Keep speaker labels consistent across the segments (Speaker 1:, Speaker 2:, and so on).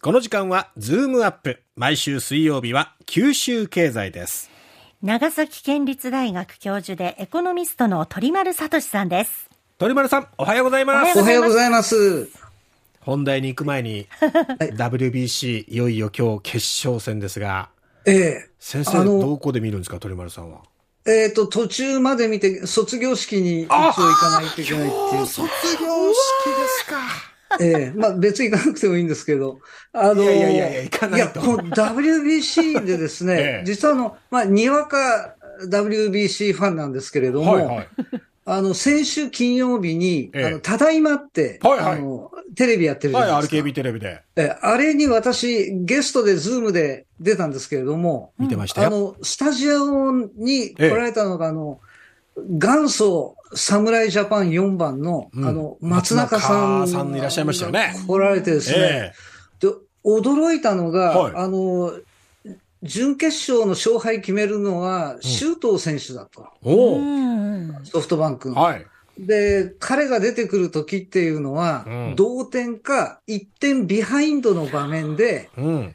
Speaker 1: この時間はズームアップ。毎週水曜日は九州経済です。
Speaker 2: 長崎県立大学教授でエコノミストの鳥丸聡さんです。
Speaker 1: 鳥丸さん、おはようございます。
Speaker 3: おはようございます。
Speaker 1: 本題に行く前に、WBC いよいよ今日決勝戦ですが、
Speaker 3: ええ
Speaker 1: 先生、どこで見るんですか、鳥丸さんは？
Speaker 3: えっ、と、途中まで見て、卒業式に一応行かないといけないっていう。
Speaker 1: 卒業式ですか。
Speaker 3: ええ。まあ別に行かなくてもいいんですけど、あの
Speaker 1: いやいやいや行かないと。
Speaker 3: や、この WBC でですね、
Speaker 1: ええ。
Speaker 3: 実はあの、まあ、にわか WBC ファンなんですけれども、
Speaker 1: はいはい。
Speaker 3: あの、先週金曜日に、
Speaker 1: ええ。
Speaker 3: あの、ただいまって、
Speaker 1: はいはい。
Speaker 3: あの、テレビやってるじゃ、
Speaker 1: はい、
Speaker 3: ないですか。
Speaker 1: RKB テレビで。
Speaker 3: えあれに私、ゲストでズームで出たんですけれども、
Speaker 1: 見てましたよ。
Speaker 3: あの、スタジオに来られたのが、あの、元祖侍ジャパン4番の、
Speaker 1: うん
Speaker 3: あの、松中さん。
Speaker 1: さんいらっしゃいましたよね
Speaker 3: 来られてですね、
Speaker 1: え
Speaker 3: で驚いたのが、
Speaker 1: はい
Speaker 3: あの、準決勝の勝敗決めるのは、周東選手だと。
Speaker 1: えおお、
Speaker 2: ん。
Speaker 3: ソフトバンクの。
Speaker 1: はい。
Speaker 3: で、彼が出てくる時っていうのは、
Speaker 1: うん
Speaker 3: 同点か1点ビハインドの場面で、
Speaker 1: うん。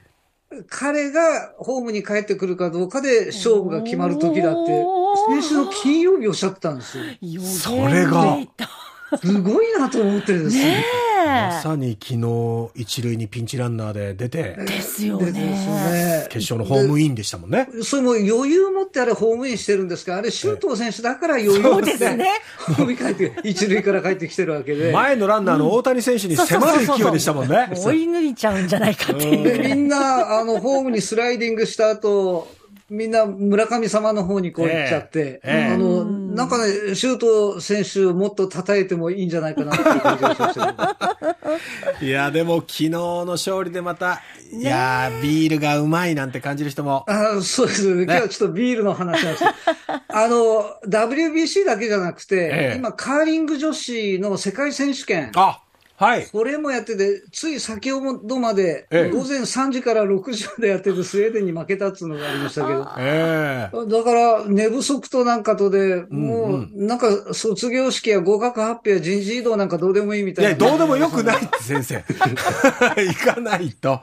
Speaker 3: 彼がホームに帰ってくるかどうかで勝負が決まる時だって、先週の金曜日おっしゃってたんですよ。
Speaker 1: それが
Speaker 3: すごいなと思ってですね。
Speaker 2: ね
Speaker 1: まさに昨日、一塁にピンチランナーで出て、
Speaker 2: え。ですよね。
Speaker 3: ね。
Speaker 1: 決勝のホームインでしたもんね。
Speaker 3: それも余裕持ってあれホームインしてるんですが、あれ周東選手だから余裕
Speaker 2: そう
Speaker 3: 持って、
Speaker 2: ですね。
Speaker 3: ホームに帰って、一塁から帰ってきてるわけで。
Speaker 1: 前のランナーの大谷選手に迫る勢いでしたもんね。
Speaker 2: 追い抜いちゃうんじゃないかっていう。
Speaker 3: で、みんな、あの、ホームにスライディングした後、みんな村上様の方にこう行っちゃって、
Speaker 1: ええええ
Speaker 3: あの、なんかね、周東選手をもっと叩いてもいいんじゃないかなっていう感じがしました。
Speaker 1: いや、でも昨日の勝利でまた、いやー、ビールがうまいなんて感じる人も。
Speaker 3: あそうですね。今日はちょっとビールの話なんですけど、あの、WBC だけじゃなくて、
Speaker 1: ええ
Speaker 3: 今、カーリング女子の世界選手権、
Speaker 1: あ、はい。
Speaker 3: これもやってて、つい先ほどまで、
Speaker 1: ええ
Speaker 3: 午前3時から6時までやってて、スウェーデンに負けたっていうのがありましたけど、
Speaker 1: ええ
Speaker 3: だから、寝不足となんかとで、も
Speaker 1: う
Speaker 3: なんか、卒業式や合格発表や人事異動なんかどうでもいいみ
Speaker 1: いや、
Speaker 3: たいな。
Speaker 1: どうでもよくないって先生。行かないと。
Speaker 3: は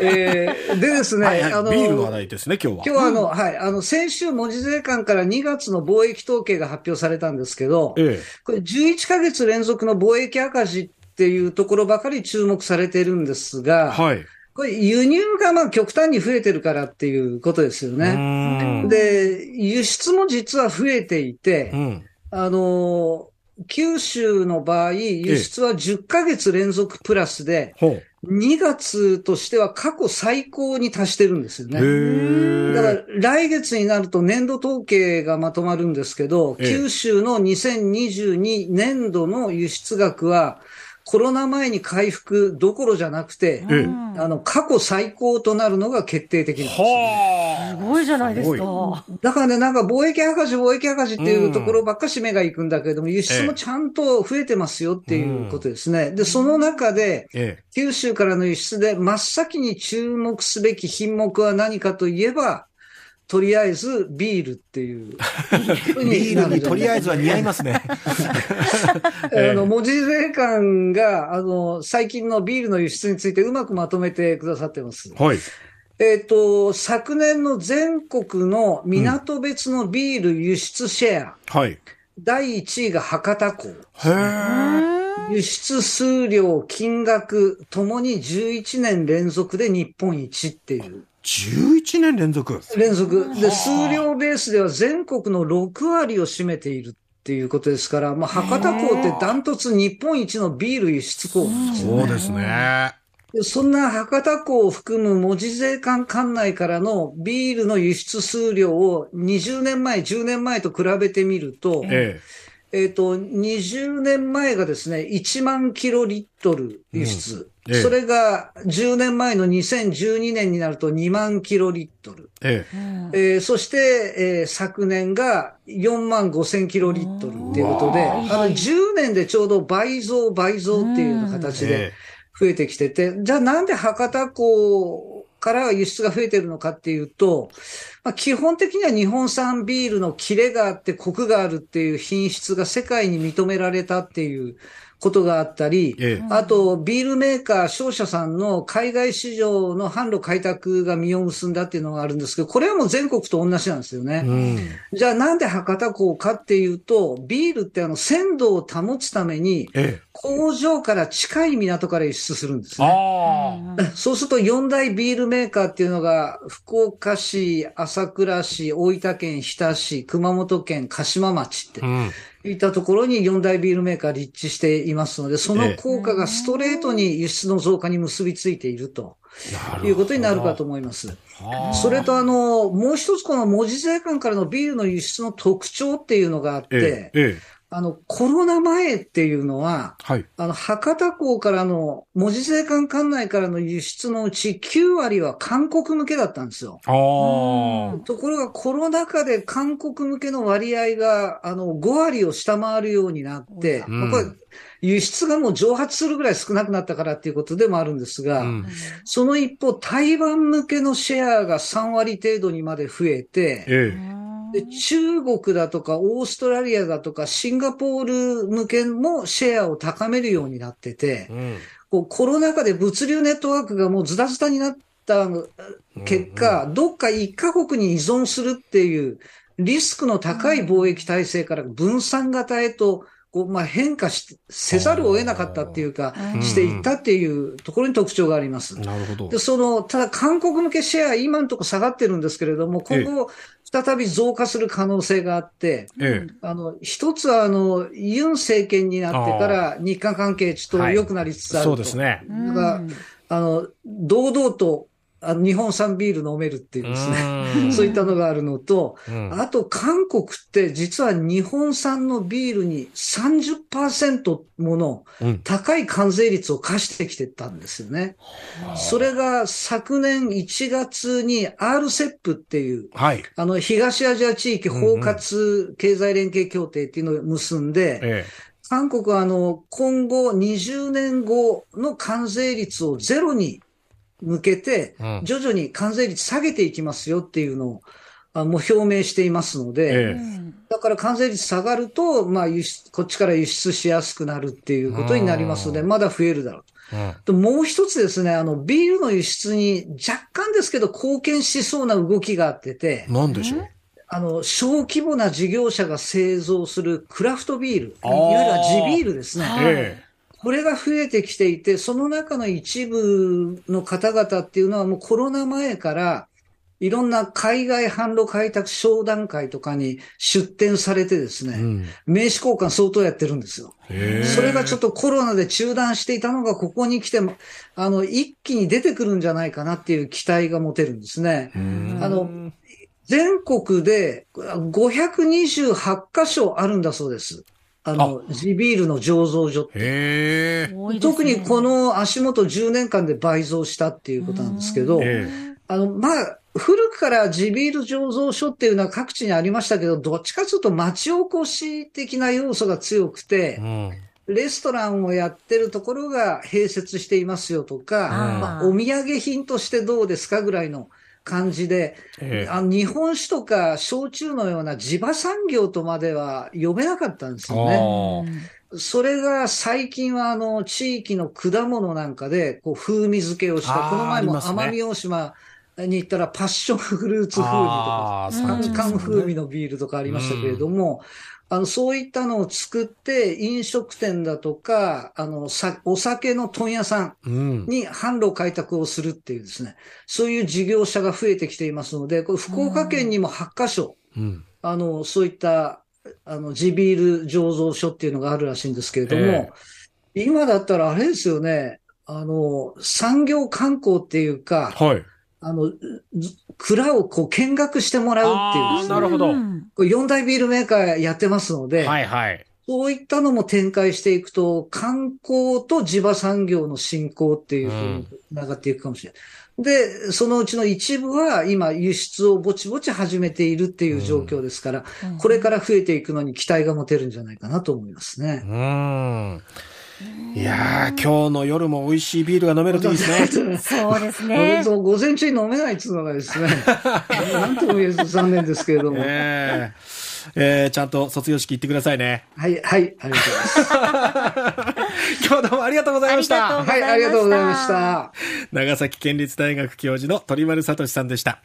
Speaker 3: い。えーでですね、
Speaker 1: はいはい
Speaker 3: あの、
Speaker 1: ビールの話題ですね、今日は。
Speaker 3: 今日はあの、はい、あの、先週文字税関から2月の貿易統計が発表されたんですけど、
Speaker 1: え
Speaker 3: これ11ヶ月連続の貿易赤字っていうところばかり注目されているんです
Speaker 1: え
Speaker 3: が、
Speaker 1: はい。
Speaker 3: これ輸入がまあ極端に増えてるからっていうことですよ
Speaker 1: う
Speaker 3: ね。で、輸出も実は増えていて、
Speaker 1: うん。
Speaker 3: あのー九州の場合、輸出は10ヶ月連続プラスで、
Speaker 1: ほう。
Speaker 3: 2月としては過去最高に達してるんですよ
Speaker 1: へ
Speaker 3: ね。
Speaker 1: え。
Speaker 3: だから来月になると年度統計がまとまるんですけど、
Speaker 1: ええ
Speaker 3: 九州の2022年度の輸出額は、コロナ前に回復どころじゃなくて、
Speaker 1: ええ
Speaker 3: あの、過去最高となるのが決定的なんですよ。
Speaker 1: は
Speaker 2: すごいじゃないです
Speaker 1: す
Speaker 2: か。
Speaker 3: だからね、なんか貿易赤字、貿易赤字っていうところばっかし目が行くんだけれども、輸出もちゃんと増えてますよっていうことですね。で、その中で、
Speaker 1: ええ。
Speaker 3: 九州からの輸出で真っ先に注目すべき品目は何かといえば、とりあえずビールっていう。
Speaker 1: ビールにとりあえずは似合いますね。え え
Speaker 3: あの、文字税関が、あの、最近のビールの輸出についてうまくまとめてくださってます。
Speaker 1: はい。
Speaker 3: えっ、と、昨年の全国の港別のビール輸出シェア、
Speaker 1: はい。
Speaker 3: 第1位が博多港。
Speaker 1: へえ。
Speaker 3: 輸出数量、金額ともに11年連続で日本一っていう。
Speaker 1: 11年連続。
Speaker 3: 連続。で、数量ベースでは全国の6割を占めているっていうことですから、まあ、博多港ってダントツ日本一のビール輸出港なんですよ
Speaker 1: そうですね。
Speaker 3: でそんな博多港を含む文字税関管内からのビールの輸出数量を20年前、10年前と比べてみると、
Speaker 1: え
Speaker 3: えっ、と、20年前がですね、1万キロリットル輸出。
Speaker 1: うんええ
Speaker 3: それが10年前の2012年になると2万キロリットル。
Speaker 1: え。え
Speaker 3: えーそして、えー昨年が4万5千キロリットルっていうことで、あの10年でちょうど倍増倍増っていうような
Speaker 1: え。
Speaker 3: 形で
Speaker 1: え
Speaker 3: 増えてきてて、じゃあなんで博多港から輸出が増えてるのかっていうと、まあ、基本的には日本産ビールのキレがあってコクがあるっていう品質が世界に認められたっていうことがあったり、
Speaker 1: ええ
Speaker 3: あと、ビールメーカー、商社さんの海外市場の販路開拓が実を結んだっていうのがあるんですけど、これはもう全国と同じなんですよね。
Speaker 1: うん。
Speaker 3: じゃあなんで博多港かっていうと、ビールってあの鮮度を保つために、
Speaker 1: ええ。
Speaker 3: 工場から近い港から輸出するんですね。そうすると四大ビールメーカーっていうのが、福岡市、朝倉市、大分県日田市、熊本県鹿島町って
Speaker 1: うん。
Speaker 3: いったところに四大ビールメーカー立地していますので、その効果がストレートに輸出の増加に結びついているということになるかと思います。
Speaker 1: はあ
Speaker 3: それとあの、もう一つこの文字税関からのビールの輸出の特徴っていうのがあっ
Speaker 1: え
Speaker 3: て
Speaker 1: え、、ええ。
Speaker 3: あの、コロナ前っていうのは、
Speaker 1: はい。
Speaker 3: あの、博多港からの、文字税関管内からの輸出のうち9割は韓国向けだったんですよ。
Speaker 1: ああ。
Speaker 3: ところがコロナ禍で韓国向けの割合が、あの、5割を下回るようになって、
Speaker 1: うん
Speaker 3: これ、輸出がもう蒸発するぐらい少なくなったからっていうことでもあるんですが、
Speaker 1: うん
Speaker 3: その一方、台湾向けのシェアが3割程度にまで増えて、
Speaker 1: え
Speaker 3: で中国だとかオーストラリアだとかシンガポール向けもシェアを高めるようになってて
Speaker 1: え。、うん。
Speaker 3: こうコロナ禍で物流ネットワークがもうズタズタになった結果、どっか一カ国に依存するっていうリスクの高い貿易体制から分散型へとこうまあ変化しせざるを得なかったっていうか、
Speaker 2: うん
Speaker 3: していったっていうところに特徴があります。
Speaker 1: なるほど
Speaker 3: で、。その、ただ韓国向けシェア、今のところ下がってるんですけれども、今後、再び増加する可能性があって、
Speaker 1: ええ。
Speaker 3: あの、一つは、あの、ユン政権になってから日韓関係ちょっと良くなりつつあると。
Speaker 1: そうですね。
Speaker 3: だからあの、堂々と、あの日本産ビール飲めるっていうですね。
Speaker 1: うん
Speaker 3: そういったのがあるのと、
Speaker 1: うん
Speaker 3: あと韓国って実は日本産のビールに30%もの
Speaker 1: うん
Speaker 3: 高い関税率を課してきてたんですよね。それが昨年1月に RCEP っていう、
Speaker 1: はい。
Speaker 3: あの東アジア地域包括経済連携協定っていうのを結んで、
Speaker 1: え
Speaker 3: 韓国はあの今後20年後の関税率をゼロに向けて徐々に関税率下げていきますよっていうのをあもう表明していますので、
Speaker 1: ええ。
Speaker 3: だから関税率下がると、まあ輸出、こっちから輸出しやすくなるっていうことになりますので、
Speaker 1: うん。
Speaker 3: まだ増えるだろう
Speaker 1: うん。
Speaker 3: と。もう一つですね、あの、ビールの輸出に若干ですけど貢献しそうな動きがあってて、
Speaker 1: なんでしょう？
Speaker 3: あの、小規模な事業者が製造するクラフトビール、いわゆる地ビールですね。これが増えてきていて、その中の一部の方々っていうのはもうコロナ前から、いろんな海外販路開拓商談会とかに出展されてですね、
Speaker 1: え。うん
Speaker 3: 名刺交換相当やってるんですよ。それがちょっとコロナで中断していたのが、ここに来ても、あの、一気に出てくるんじゃないかなっていう期待が持てるんですね。
Speaker 1: うん
Speaker 3: あの全国で528箇所あるんだそうです。あの、地ビールの醸造所って。特にこの足元10年間で倍増したっていうことなんですけど、
Speaker 1: え
Speaker 3: あの、まあ、古くから地ビール醸造所っていうのは各地にありましたけど、どっちかというと町おこし的な要素が強くて
Speaker 1: え。う、ん。
Speaker 3: レストランをやってるところが併設していますよとか、
Speaker 2: あー
Speaker 3: まあ、お土産品としてどうですかぐらいの感じで、
Speaker 1: ええ。
Speaker 3: あの日本酒とか焼酎のような地場産業とまでは読めなかったんですよね。
Speaker 1: あ
Speaker 3: それが最近はあの地域の果物なんかでこう風味付けをした。この前も奄美大島に行ったらパッションフルーツ風味とか、
Speaker 1: あー
Speaker 3: カンカン
Speaker 1: そう
Speaker 3: 風味のビールとかありましたけれども、あのそういったのを作って飲食店だとか、あのさお酒の問屋さん
Speaker 1: うん。
Speaker 3: に販路開拓をするっていうですね、そういう事業者が増えてきていますので、これ福岡県にも8カ所、
Speaker 1: うん。
Speaker 3: あの、そういった、あの、地ビール醸造所っていうのがあるらしいんですけれども、今だったらあれですよね、あの、産業観光っていうか、
Speaker 1: はい。
Speaker 3: あの、ず蔵をこう見学してもらうっていうですね
Speaker 1: なるほど
Speaker 2: うん
Speaker 3: これ四大ビールメーカーやってますので、
Speaker 1: はいはい。
Speaker 3: そういったのも展開していくと、観光と地場産業の振興っていうふうに繋がっていくかもしれない。で、そのうちの一部は今輸出をぼちぼち始めているっていう状況ですから、これから増えていくのに期待が持てるんじゃないかなと思いますね。
Speaker 1: うん。いやー、今日の夜も美味しいビールが飲めるといいですね。
Speaker 2: そうです
Speaker 3: 俺
Speaker 2: ね。
Speaker 3: と午前中に飲めないっていうのがですね、なんとも言えず残念ですけれども。はい、
Speaker 1: えええーちゃんと卒業式行ってくださいね。
Speaker 3: はい、ありがとうございます。
Speaker 1: 今日はどうもありがとうございました。
Speaker 2: ありがとうございました
Speaker 3: はい、ありがとうございました。
Speaker 1: 長崎県立大学教授の鳥丸聡さんでした。